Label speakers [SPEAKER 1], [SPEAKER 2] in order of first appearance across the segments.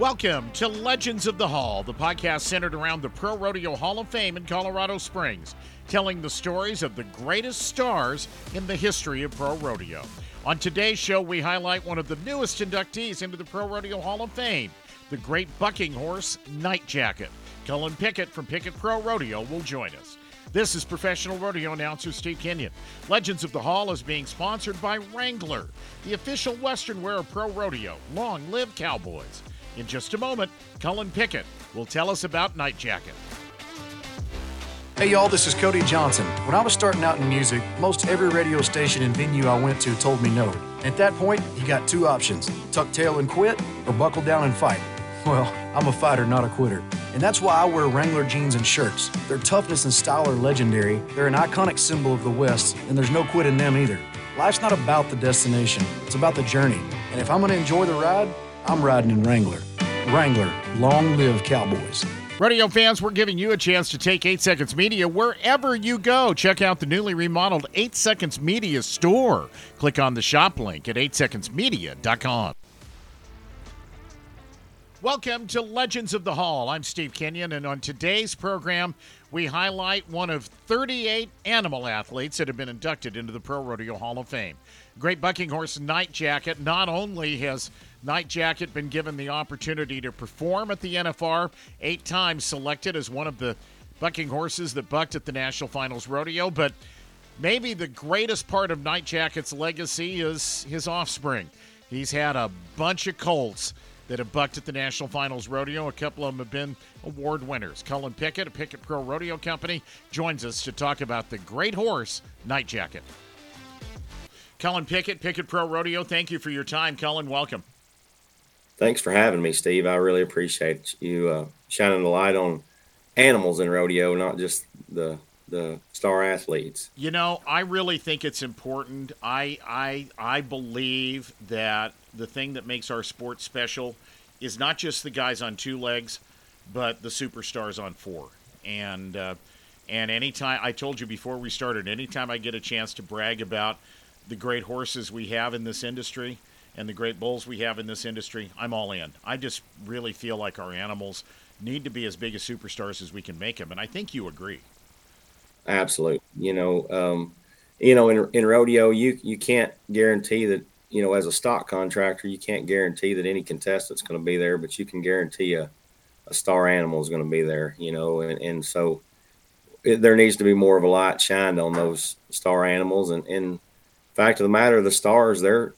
[SPEAKER 1] Welcome to Legends of the Hall, the podcast centered around the Pro Rodeo Hall of Fame in Colorado Springs, telling the stories of the greatest stars in the history of pro rodeo. On today's show, we highlight one of the newest inductees into the Pro Rodeo Hall of Fame, the great bucking horse, Night Jacket. Cullen Pickett from Pickett Pro Rodeo will join us. This is professional rodeo announcer Steve Kenyon. Legends of the Hall is being sponsored by Wrangler, the official Western wear of pro rodeo. Long live Cowboys. In just a moment, Cullen Pickett will tell us about Night Jacket.
[SPEAKER 2] Hey y'all, this is Cody Johnson. When I was starting out in music, most every radio station and venue I went to told me no. At that point, you got two options tuck tail and quit, or buckle down and fight. Well, I'm a fighter, not a quitter. And that's why I wear Wrangler jeans and shirts. Their toughness and style are legendary. They're an iconic symbol of the West, and there's no quit in them either. Life's not about the destination, it's about the journey. And if I'm gonna enjoy the ride, I'm riding in Wrangler. Wrangler, long live Cowboys.
[SPEAKER 1] Radio fans, we're giving you a chance to take 8 Seconds Media wherever you go. Check out the newly remodeled 8 Seconds Media store. Click on the shop link at 8secondsmedia.com. Welcome to Legends of the Hall. I'm Steve Kenyon, and on today's program, we highlight one of 38 animal athletes that have been inducted into the Pro Rodeo Hall of Fame. Great bucking horse Night Jacket not only has Night Jacket been given the opportunity to perform at the NFR, eight times selected as one of the bucking horses that bucked at the National Finals Rodeo, but maybe the greatest part of Night Jacket's legacy is his offspring. He's had a bunch of colts that have bucked at the National Finals Rodeo. A couple of them have been award winners. Cullen Pickett, a Pickett Pro Rodeo Company, joins us to talk about the great horse, Night Jacket. Cullen Pickett, Pickett Pro Rodeo, thank you for your time. Cullen, welcome.
[SPEAKER 3] Thanks for having me, Steve. I really appreciate you uh, shining the light on animals in rodeo, not just the the star athletes.
[SPEAKER 1] You know, I really think it's important. I I I believe that the thing that makes our sport special is not just the guys on two legs, but the superstars on four. And uh, and anytime I told you before we started, anytime I get a chance to brag about the great horses we have in this industry and the great bulls we have in this industry, I'm all in. I just really feel like our animals need to be as big as superstars as we can make them, and I think you agree.
[SPEAKER 3] Absolutely. You know, um, you know, in in rodeo, you you can't guarantee that. You know, as a stock contractor, you can't guarantee that any contestant's going to be there, but you can guarantee a, a star animal is going to be there. You know, and and so it, there needs to be more of a light shined on those star animals. And, and fact of the matter, the stars they're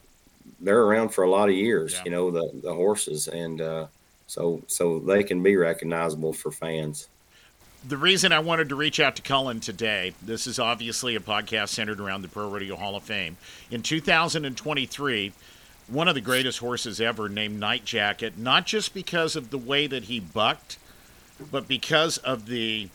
[SPEAKER 3] they're around for a lot of years. Yeah. You know, the the horses, and uh, so so they can be recognizable for fans
[SPEAKER 1] the reason I wanted to reach out to Cullen today, this is obviously a podcast centered around the Pro Rodeo Hall of Fame. In 2023, one of the greatest horses ever named Night Jacket, not just because of the way that he bucked, but because of the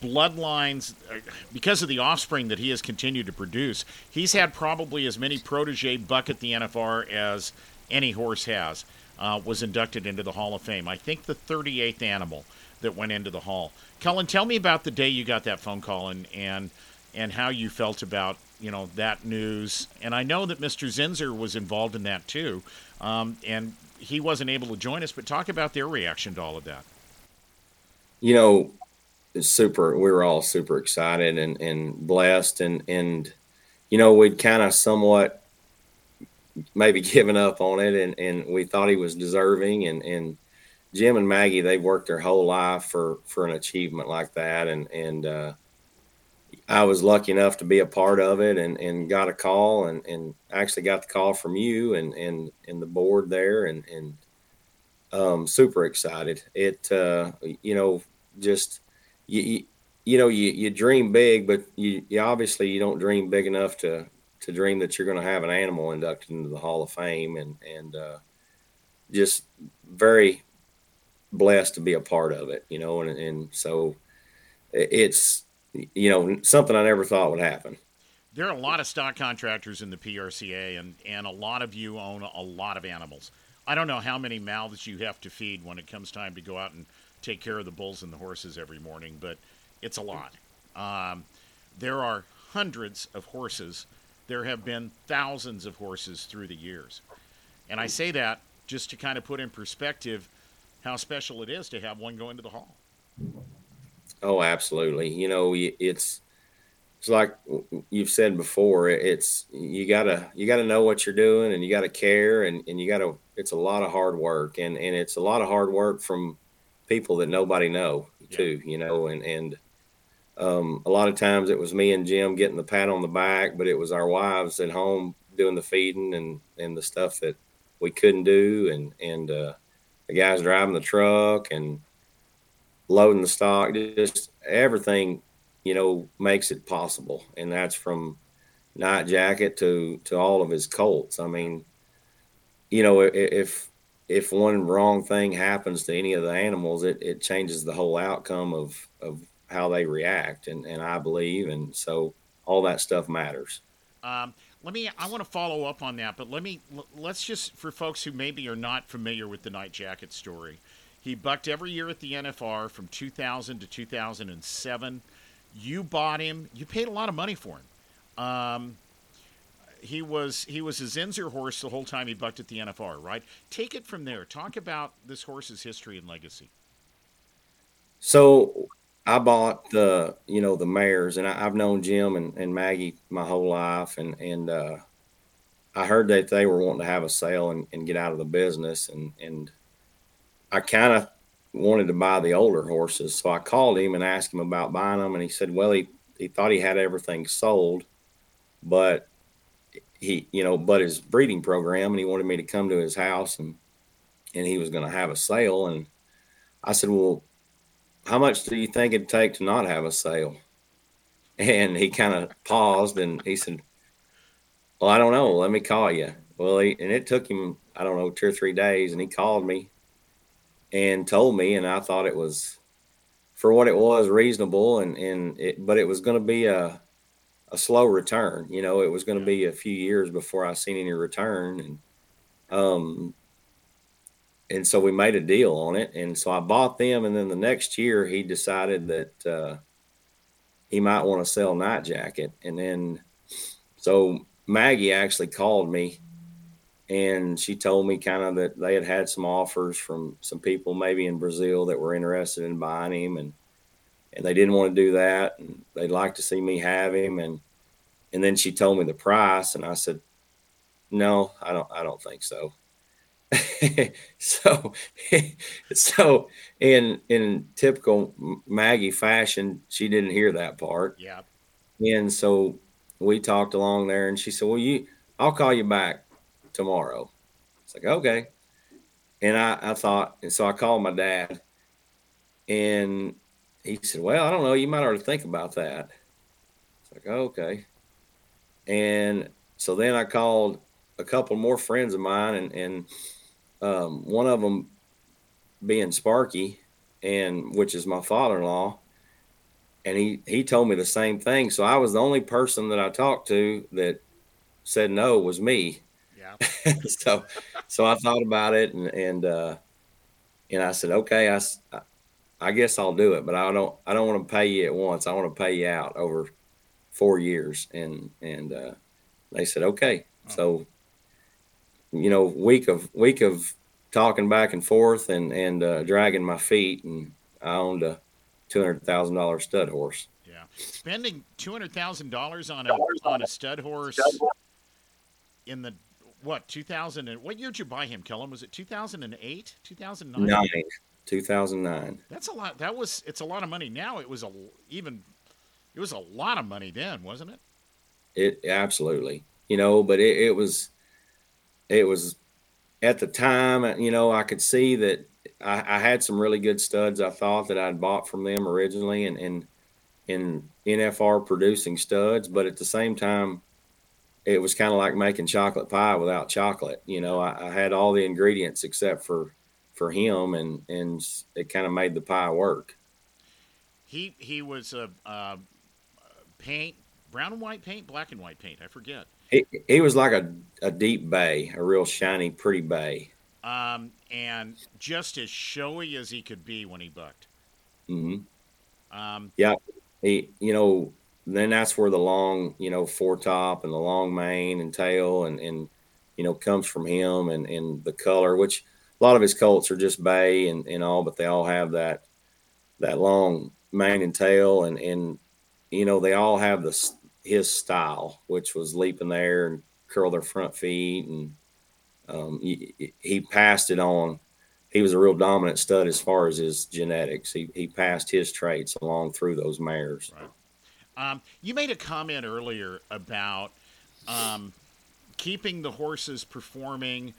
[SPEAKER 1] bloodlines, uh, because of the offspring that he has continued to produce. He's had probably as many protege buck at the NFR as any horse has. Uh, was inducted into the Hall of Fame. I think the 38th animal that went into the hall. Cullen, tell me about the day you got that phone call and and and how you felt about you know that news. And I know that Mr. Zinser was involved in that too, um, and he wasn't able to join us. But talk about their reaction to all of that.
[SPEAKER 3] You know, super. We were all super excited and and blessed, and and you know we'd kind of somewhat maybe given up on it, and and we thought he was deserving, and and Jim and Maggie, they've worked their whole life for for an achievement like that, and and uh, I was lucky enough to be a part of it, and and got a call, and and actually got the call from you and and and the board there, and and um, super excited. It uh, you know just you, you you know you, you dream big, but you, you obviously you don't dream big enough to to dream that you're going to have an animal inducted into the Hall of Fame, and and uh, just very blessed to be a part of it, you know, and, and so it's, you know, something I never thought would happen.
[SPEAKER 1] There are a lot of stock contractors in the PRCA, and, and a lot of you own a lot of animals. I don't know how many mouths you have to feed when it comes time to go out and take care of the bulls and the horses every morning, but it's a lot. Um, there are hundreds of horses. There have been thousands of horses through the years. And I say that just to kind of put in perspective how special it is to have one go into the hall.
[SPEAKER 3] Oh, absolutely. You know, it's it's like you've said before. It's you gotta you gotta know what you're doing, and you gotta care, and and you gotta. It's a lot of hard work, and and it's a lot of hard work from people that nobody know yeah. too. You know, and and um, a lot of times it was me and Jim getting the pat on the back, but it was our wives at home doing the feeding and and the stuff that we couldn't do, and and uh, the guys driving the truck and loading the stock, just everything you know, makes it possible. And that's from Night Jacket to to all of his colts. I mean, you know, if if one wrong thing happens to any of the animals, it, it changes the whole outcome of of how they react. And and I believe, and so all that stuff matters.
[SPEAKER 1] Um, let me. I want to follow up on that, but let me. Let's just for folks who maybe are not familiar with the Night Jacket story. He bucked every year at the NFR from 2000 to 2007. You bought him. You paid a lot of money for him. Um, he was he was a Zinser horse the whole time he bucked at the NFR, right? Take it from there. Talk about this horse's history and legacy.
[SPEAKER 3] So I bought the you know the mares, and I, have known Jim and, and Maggie my whole life, and and uh, I heard that they were wanting to have a sale and, and get out of the business, and and I kind of wanted to buy the older horses. So I called him and asked him about buying them. And he said, well, he, he thought he had everything sold, but he, you know, but his breeding program and he wanted me to come to his house and, and he was going to have a sale. And I said, well, how much do you think it'd take to not have a sale? And he kind of paused and he said, well, I don't know. Let me call you. Well, he, and it took him, I don't know, two or three days. And he called me and told me, and I thought it was for what it was reasonable, and and it, but it was going to be a a slow return. You know, it was going to be a few years before I seen any return, and um, and so we made a deal on it, and so I bought them, and then the next year he decided that uh, he might want to sell Night Jacket, and then so Maggie actually called me and she told me kind of that they had had some offers from some people maybe in Brazil that were interested in buying him and and they didn't want to do that and they'd like to see me have him and and then she told me the price and I said no I don't I don't think so so so in in typical Maggie fashion she didn't hear that part
[SPEAKER 1] yeah
[SPEAKER 3] and so we talked along there and she said well you I'll call you back tomorrow. It's like, okay. And I, I thought, and so I called my dad and he said, well, I don't know. You might to think about that. It's like, okay. And so then I called a couple more friends of mine and, and um, one of them being Sparky and which is my father-in-law and he he told me the same thing so i was the only person that i talked to that said no was me Yeah. so, so I thought about it and, and, uh, and I said, okay, I, I guess I'll do it, but I don't, I don't want to pay you at once. I want to pay you out over four years. And, and, uh, they said, okay. So, you know, week of, week of talking back and forth and, and, uh, dragging my feet and I owned a $200,000 stud horse.
[SPEAKER 1] Yeah. Spending $200,000 on a, on a stud horse in the what 2000 and what year did you buy him Cullen was it 2008 2009
[SPEAKER 3] 2009
[SPEAKER 1] that's a lot that was it's a lot of money now. It was a even it was a lot of money then wasn't it?
[SPEAKER 3] It absolutely. You know but it, it was it was at the time uh, you know i could see that I, I, had some really good studs i thought that i'd bought from them originally and and in nfr producing studs but at the same time it was kind of like making chocolate pie without chocolate. You know, I, I, had all the ingredients except for for him, and and it kind of made the pie work.
[SPEAKER 1] He he was a uh, paint, brown and white paint, black and white paint. I forget.
[SPEAKER 3] He, he was like a, a deep bay, a real shiny, pretty bay.
[SPEAKER 1] Um, and just as showy as he could be when he bucked.
[SPEAKER 3] Mm-hmm. Um, yeah, he you know then that's where the long, you know, foretop and the long mane and tail and, and you know, comes from him and, and the color, which a lot of his colts are just bay and, and all, but they all have that that long mane and tail, and and you know they all have the his style, which was leap in the air and curl their front feet, and um, he, he passed it on. He was a real dominant stud as far as his genetics. He he passed his traits along through those mares.
[SPEAKER 1] Right. Um, you made a comment earlier about um, keeping the horses performing,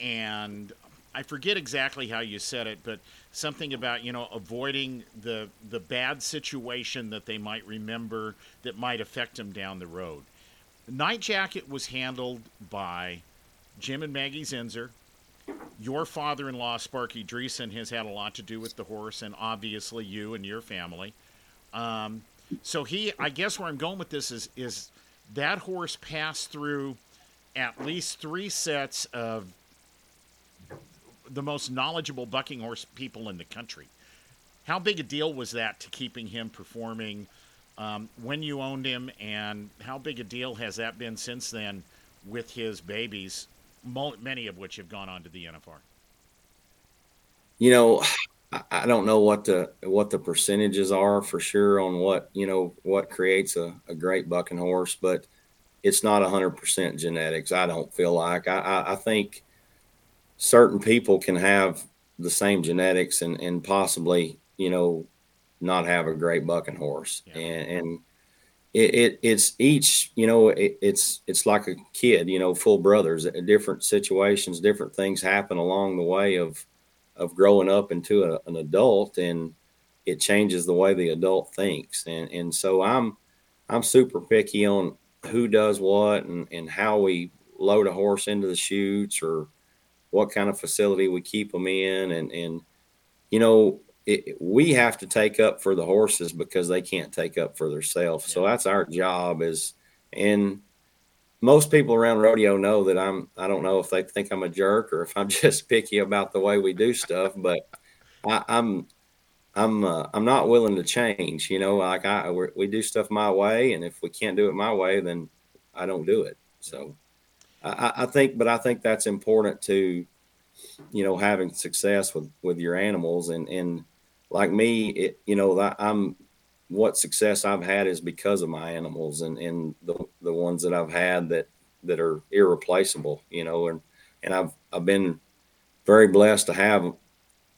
[SPEAKER 1] and I forget exactly how you said it, but something about you know avoiding the the bad situation that they might remember that might affect them down the road. Night Jacket was handled by Jim and Maggie Zinser. Your father-in-law Sparky Dreesen has had a lot to do with the horse, and obviously you and your family. Um, so he, I guess, where I'm going with this is is that horse passed through at least three sets of the most knowledgeable bucking horse people in the country. How big a deal was that to keeping him performing um, when you owned him, and how big a deal has that been since then with his babies, many of which have gone on to the NFR?
[SPEAKER 3] You know, I don't know what the what the percentages are for sure on what you know what creates a, a great bucking horse, but it's not hundred percent genetics. I don't feel like I, I, I think certain people can have the same genetics and and possibly you know not have a great bucking horse yeah. and and it, it, it's each you know it, it's it's like a kid you know full brothers uh, different situations different things happen along the way of of growing up into a, an adult and it changes the way the adult thinks and and so i'm i'm super picky on who does what and and how we load a horse into the chutes or what kind of facility we keep them in and and you know it, we have to take up for the horses because they can't take up for themselves yeah. so that's our job is and most people around rodeo know that I'm I don't know if they think I'm a jerk or if I'm just picky about the way we do stuff, but I, am I'm I'm, uh, I'm not willing to change. You know, like I we do stuff my way, and if we can't do it my way, then I don't do it. So I, I think, but I think that's important to you know having success with with your animals and and like me, it you know I'm what success I've had is because of my animals and, and the, the ones that I've had that, that are irreplaceable, you know, and, and I've, I've been very blessed to have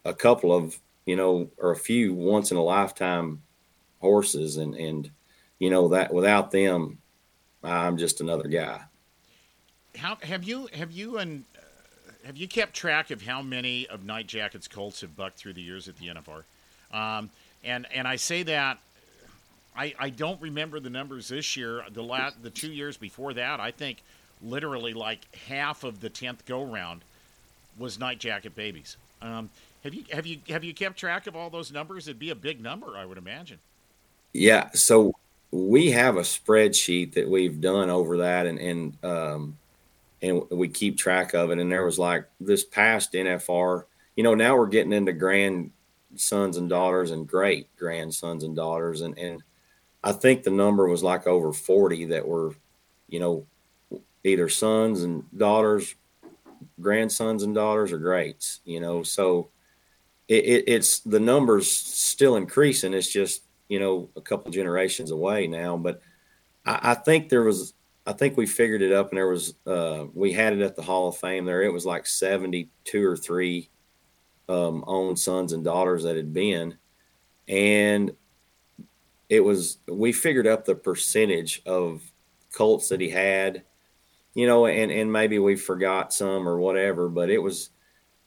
[SPEAKER 3] a couple of, you know, or a few once in a lifetime horses and, and, you know, that without them, I'm just another guy.
[SPEAKER 1] How have you, have you, and uh, have you kept track of how many of Night Jacket's colts have bucked through the years at the NFR? Um, and, and I say that I, I don't remember the numbers this year. The last the two years before that, I think literally like half of the tenth go round was night jacket babies. Um, have you have you have you kept track of all those numbers? It'd be a big number, I would imagine.
[SPEAKER 3] Yeah, so we have a spreadsheet that we've done over that, and and um, and we keep track of it. And there was like this past NFR, you know, now we're getting into grandsons and daughters and great grandsons and daughters, and and I think the number was like over 40 that were, you know, either sons and daughters, grandsons and daughters, or greats, you know. So it, it, it's the numbers still increasing. It's just, you know, a couple generations away now. But I, I think there was, I think we figured it up and there was, uh, we had it at the Hall of Fame there. It was like 72 or three um, own sons and daughters that had been. And it was we figured up the percentage of colts that he had, you know, and and maybe we forgot some or whatever, but it was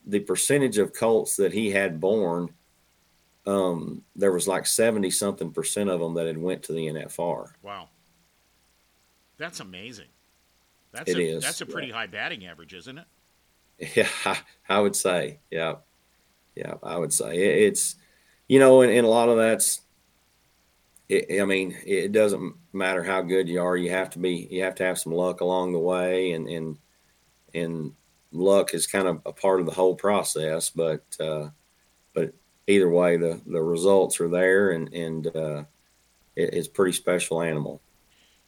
[SPEAKER 3] the percentage of colts that he had born. Um, there was like seventy something percent of them that had went to the NFR.
[SPEAKER 1] Wow, that's amazing. That's
[SPEAKER 3] it
[SPEAKER 1] a,
[SPEAKER 3] is.
[SPEAKER 1] That's a pretty yeah. high batting average, isn't it?
[SPEAKER 3] Yeah, I would say. Yeah, yeah, I would say it's you know, and, and a lot of that's it, I mean, it doesn't matter how good you are. You have to be, you have to have some luck along the way, and and and luck is kind of a part of the whole process. But uh, but either way, the the results are there, and and uh, it, it's pretty special animal.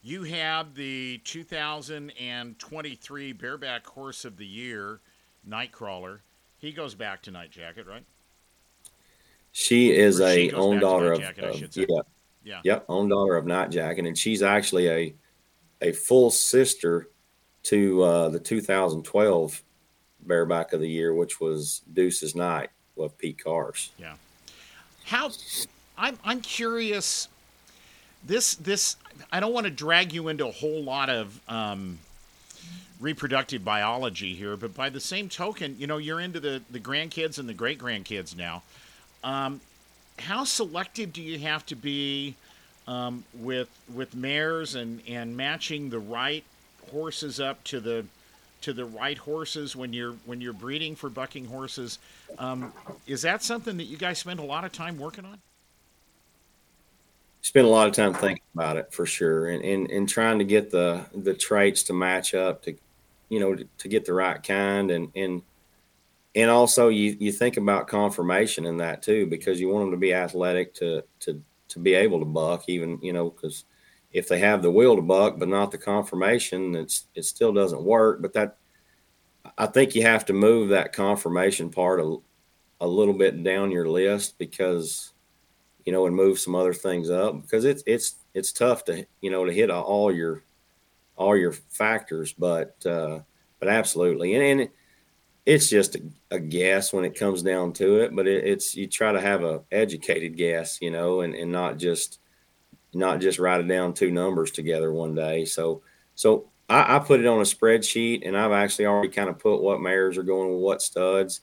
[SPEAKER 1] You have the 2023 Bareback Horse of the Year, Nightcrawler. He goes back to Night Jacket, right?
[SPEAKER 3] She is
[SPEAKER 1] Or
[SPEAKER 3] a
[SPEAKER 1] she
[SPEAKER 3] own daughter of,
[SPEAKER 1] Jacket,
[SPEAKER 3] of- yeah,
[SPEAKER 1] Yeah.
[SPEAKER 3] Yep, own daughter of Night Jacket, and she's actually a a full sister to uh, the 2012 Bareback of the Year, which was Deuce's Night with Pete Carr's. Yeah.
[SPEAKER 1] How I'm I'm curious. This this I don't want to drag you into a whole lot of um, reproductive biology here, but by the same token, you know you're into the the grandkids and the great grandkids now. Um, how selective do you have to be um, with with mares and and matching the right horses up to the to the right horses when you're when you're breeding for bucking horses? Um, is that something that you guys spend a lot of time working on?
[SPEAKER 3] Spent a lot of time thinking about it for sure, and, and and trying to get the the traits to match up to, you know, to, to get the right kind, and and and also you you think about conformation in that too, because you want them to be athletic to to to be able to buck, even you know, because if they have the will to buck but not the conformation it's it still doesn't work. But that I think you have to move that conformation part a, a little bit down your list because you know and move some other things up because it's it's it's tough to you know to hit all your all your factors but uh but absolutely. And, and it's just a, a guess when it comes down to it but it, it's you try to have a educated guess you know and, and not just not just write it down two numbers together one day. So so I, I put it on a spreadsheet and i've actually already kind of put what mares are going with what studs.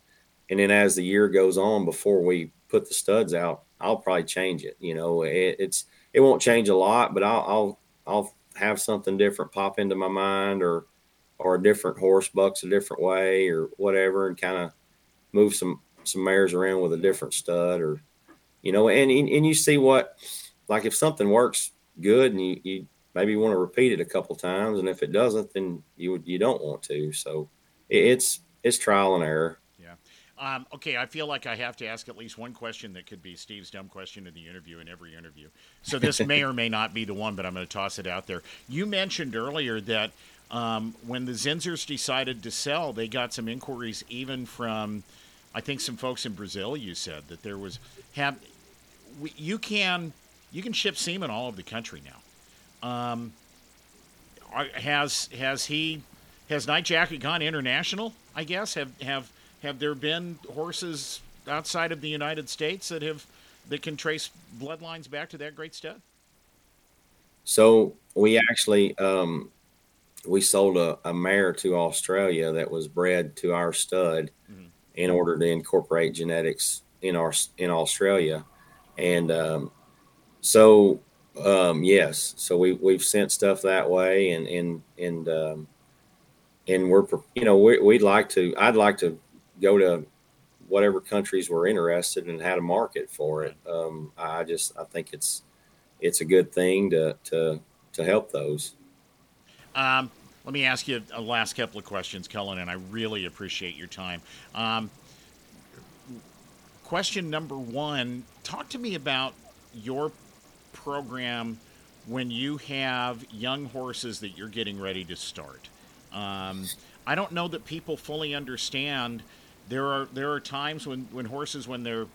[SPEAKER 3] And then as the year goes on before we put the studs out i'll probably change it you know it, it's it won't change a lot but i'll i'll i'll have something different pop into my mind or or a different horse bucks a different way or whatever and kind of move some some mares around with a different stud or you know and and you see what like if something works good and you, you maybe want to repeat it a couple times and if it doesn't then you you don't want to. So it, it's it's trial and error
[SPEAKER 1] Um, okay, I feel like I have to ask at least one question that could be Steve's dumb question in the interview in every interview. So this may or may not be the one, but I'm going to toss it out there. You mentioned earlier that um, when the Zinsers decided to sell, they got some inquiries even from, I think, some folks in Brazil. You said that there was have you can you can ship semen all over the country now. Um, has has he has Night Jacket gone international? I guess have have have there been horses outside of the United States that have that can trace bloodlines back to that great stud?
[SPEAKER 3] So we actually um, we sold a, a mare to Australia that was bred to our stud
[SPEAKER 1] Mhm.
[SPEAKER 3] in order to incorporate genetics in our in Australia, and um, so um, yes, so we we've sent stuff that way, and and and um, and we're you know we, we'd like to I'd like to go to whatever countries we're interested and how to market for it. Um, I just I think it's it's a good thing to to to help those.
[SPEAKER 1] Um, let me ask you a last couple of questions, Cullen, and I really appreciate your time. Um, question number one talk to me about your program when you have young horses that you're getting ready to start. Um, I don't know that people fully understand. There are there are times when, when horses when they're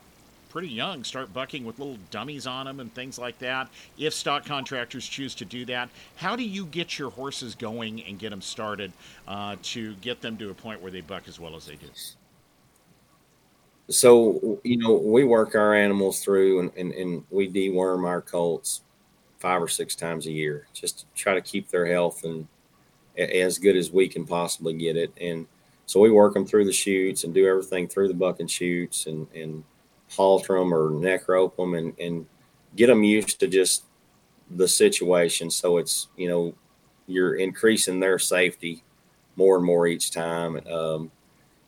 [SPEAKER 1] pretty young start bucking with little dummies on them and things like that. If stock contractors choose to do that, how do you get your horses going and get them started uh, to get them to a point where they buck as well as they do?
[SPEAKER 3] So you know we work our animals through and, and, and we deworm our colts five or six times a year just to try to keep their health and as good as we can possibly get it. And so we work them through the chutes and do everything through the bucking chutes and, and halter them or neck rope them and, and get them used to just the situation. So it's, you know, you're increasing their safety more and more each time. Um,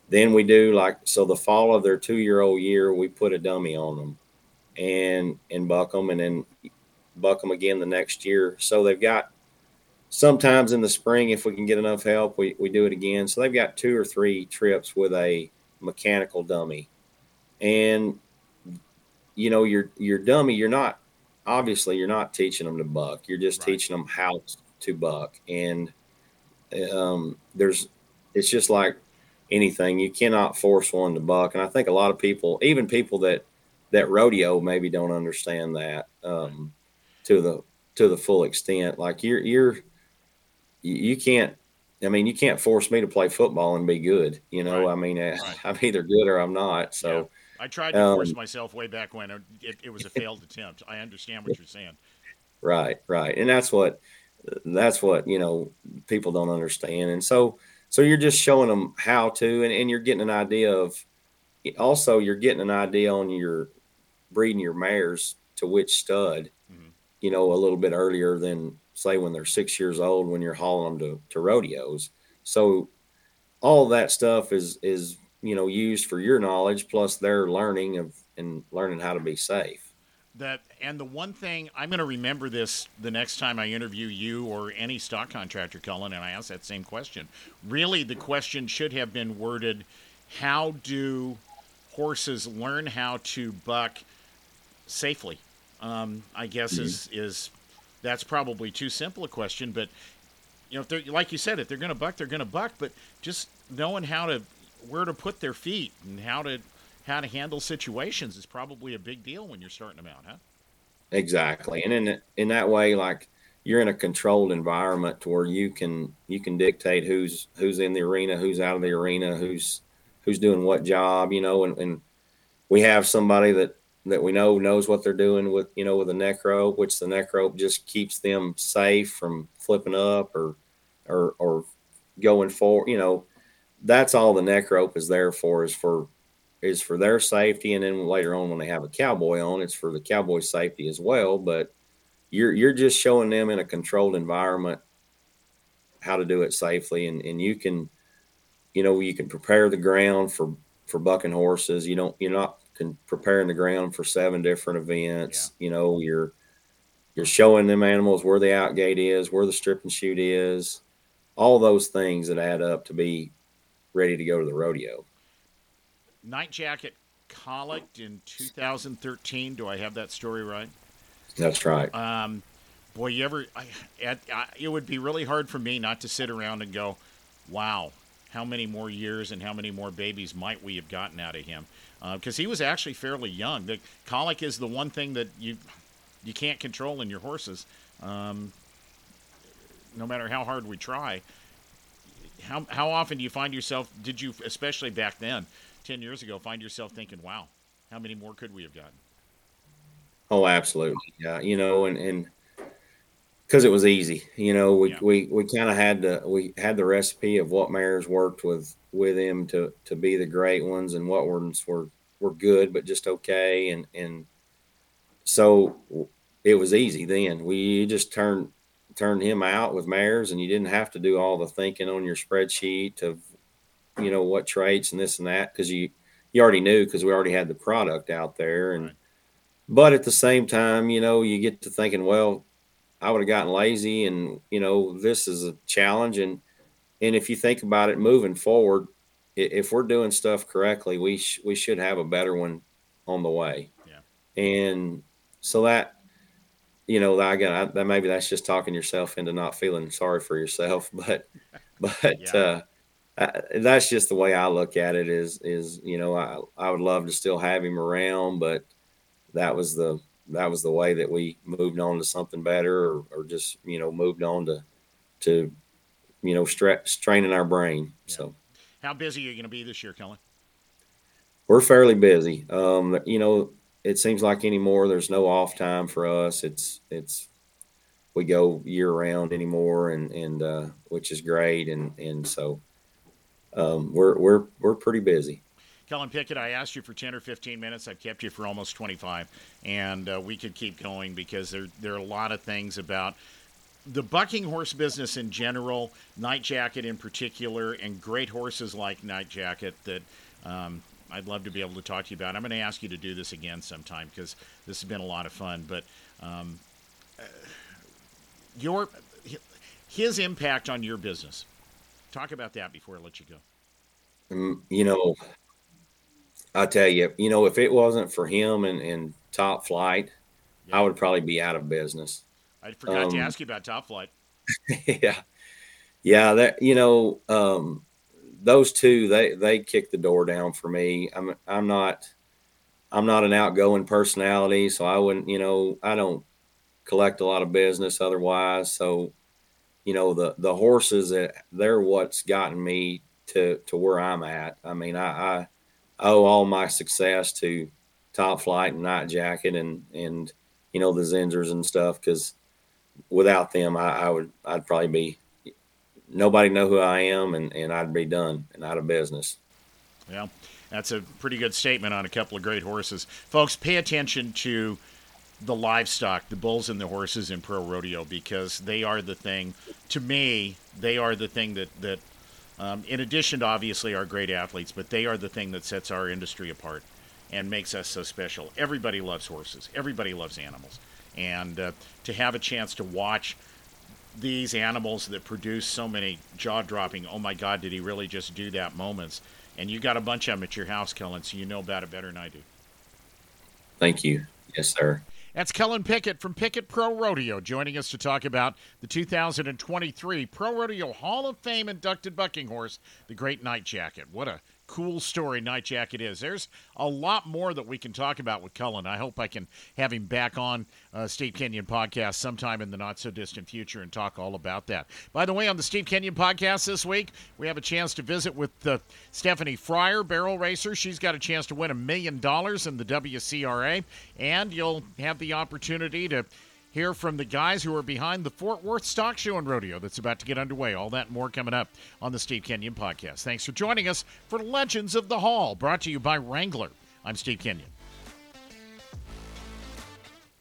[SPEAKER 3] then we do like, so the fall of their two year old year, we put a dummy on them and, and buck them and then buck them again the next year. So they've got sometimes in the spring, if we can get enough help, we, we do it again. So they've got two or three trips with a mechanical dummy. And you know, your your dummy, you're not obviously you're not teaching them to buck. You're just
[SPEAKER 1] Right.
[SPEAKER 3] teaching them how to buck. And um, there's it's just like anything. You cannot force one to buck, and I think a lot of people, even people that that rodeo, maybe don't understand that um, to the to the full extent. Like you're you're you can't. I mean, you can't force me to play football and be good. You know, right. I mean, right. I'm either good or I'm not. So. Yeah.
[SPEAKER 1] I tried to um, force myself way back when it, it was a failed attempt. I understand what you're saying.
[SPEAKER 3] Right, right, and that's what that's what you know people don't understand, and so so you're just showing them how to, and, and you're getting an idea of. Also, you're getting an idea on your breeding your mares to which stud. Mm-hmm. You know, a little bit earlier than say when they're six years old when you're hauling them to, to rodeos. So all that stuff is is you know used for your knowledge plus their learning of and learning how to be safe
[SPEAKER 1] that and the one thing i'm going to remember this the next time i interview you or any stock contractor Cullen and i ask that same question really the question should have been worded how do horses learn how to buck safely um, i guess mm-hmm. is is that's probably too simple a question but you know if they're like you said if they're going to buck they're going to buck but just knowing how to where to put their feet and how to how to handle situations is probably a big deal when you're starting them out, huh?
[SPEAKER 3] Exactly, and in in that way, like you're in a controlled environment to where you can you can dictate who's who's in the arena, who's out of the arena, who's who's doing what job, you know, and, and we have somebody that that we know knows what they're doing with you know with a neck rope, which the neck rope just keeps them safe from flipping up or or or going for you know that's all the neck rope is there for is for is for their safety. And then later on when they have a cowboy on it's for the cowboy safety as well. But you're you're just showing them in a controlled environment how to do it safely. And and you can you know you can prepare the ground for for bucking horses. You don't you're not preparing the ground for seven different events yeah. you know you're you're showing them animals where the outgate is where the stripping chute is all those things that add up to be ready to go to the rodeo.
[SPEAKER 1] Night Jacket colicked in 2013. Do I have that story right?
[SPEAKER 3] That's right.
[SPEAKER 1] Um, boy, you ever? I, I, it would be really hard for me not to sit around and go, "Wow, how many more years and how many more babies might we have gotten out of him?" Because uh, he was actually fairly young. The colic is the one thing that you you can't control in your horses, um, no matter how hard we try how how often do you find yourself? Did you, especially back then, ten years ago, find yourself thinking, "Wow, how many more could we have gotten?"
[SPEAKER 3] Oh, absolutely. Yeah, you know, and and because it was easy, you know, we yeah. we, we kind of had to we had the recipe of what mares worked with with him to to be the great ones, and what ones were were good but just okay, and and so it was easy then. We just turned turned him out with mares, and you didn't have to do all the thinking on your spreadsheet of, you know, what traits and this and that because you you already knew because we already had the product out there. And right. but at the same time, you know, you get to thinking, well, I would have gotten lazy, and you know, this is a challenge, and and if you think about it, moving forward, if we're doing stuff correctly, we sh- we should have a better one on the way. Yeah. And so that you know, again, I, that maybe that's just talking yourself into not feeling sorry for yourself, but, but, yeah. uh, I, that's just the way I look at it is, is, you know, I, I would love to still have him around, but that was the, that was the way that we moved on to something better or, or just, you know, moved on to, to, you know, stretch, training our brain. Yeah. So
[SPEAKER 1] how busy are you going to be this year, Cullen?
[SPEAKER 3] We're fairly busy. Um, you know, it seems like anymore there's no off time for us. It's it's we go year round anymore, and and uh, which is great, and and so um, we're we're we're pretty busy.
[SPEAKER 1] Cullen Pickett, I asked you for 10 or 15 minutes. I've kept you for almost 25, and uh, we could keep going because there there are a lot of things about the bucking horse business in general, Night Jacket in particular, and great horses like Night Jacket that um, I'd love to be able to talk to you about. I'm going to ask you to do this again sometime because this has been a lot of fun. But um, uh, your his impact on your business. Talk about that before I let you go.
[SPEAKER 3] Um, you know, I'll tell you, you know, if it wasn't for him and, and Top Flight, yeah. I would probably be out of business.
[SPEAKER 1] I forgot um, to ask you about Top Flight.
[SPEAKER 3] yeah, yeah, that you know, um, those two they they kick the door down for me. I'm I'm not I'm not an outgoing personality, so I wouldn't you know I don't collect a lot of business otherwise. So you know the the horses that they're what's gotten me to to where I'm at. I mean I, I owe all my success to Top Flight and Night Jacket and and you know the Zinsers and stuff because without them I, I would I'd probably be nobody know who I am, and, and I'd be done and out of business.
[SPEAKER 1] Yeah, that's a pretty good statement on a couple of great horses. Folks, pay attention to the livestock, the bulls and the horses in pro rodeo, because they are the thing. To me, they are the thing that that, um, in addition to obviously our great athletes, but they are the thing that sets our industry apart and makes us so special. Everybody loves horses. Everybody loves animals, and uh, to have a chance to watch these animals that produce so many jaw dropping, oh my God, did he really just do that moments? And you got a bunch of them at your house, Cullen, so you know about it better than I do.
[SPEAKER 3] Thank you. Yes, sir.
[SPEAKER 1] That's Cullen Pickett from Pickett Pro Rodeo joining us to talk about the 2023 Pro Rodeo Hall of Fame inducted bucking horse, the Great Night Jacket. What a cool story Night Jacket is. There's a lot more that we can talk about with Cullen. I hope I can have him back on uh, Steve Kenyon podcast sometime in the not so distant future and talk all about that. By the way, on the Steve Kenyon podcast this week, we have a chance to visit with uh, Stephanie Fryar, barrel racer. She's got a chance to win a million dollars in the WCRA, and you'll have the opportunity to hear from the guys who are behind the Fort Worth Stock Show and Rodeo that's about to get underway. All that and more coming up on the Steve Kenyon podcast. Thanks for joining us for Legends of the Hall, brought to you by Wrangler. I'm Steve Kenyon.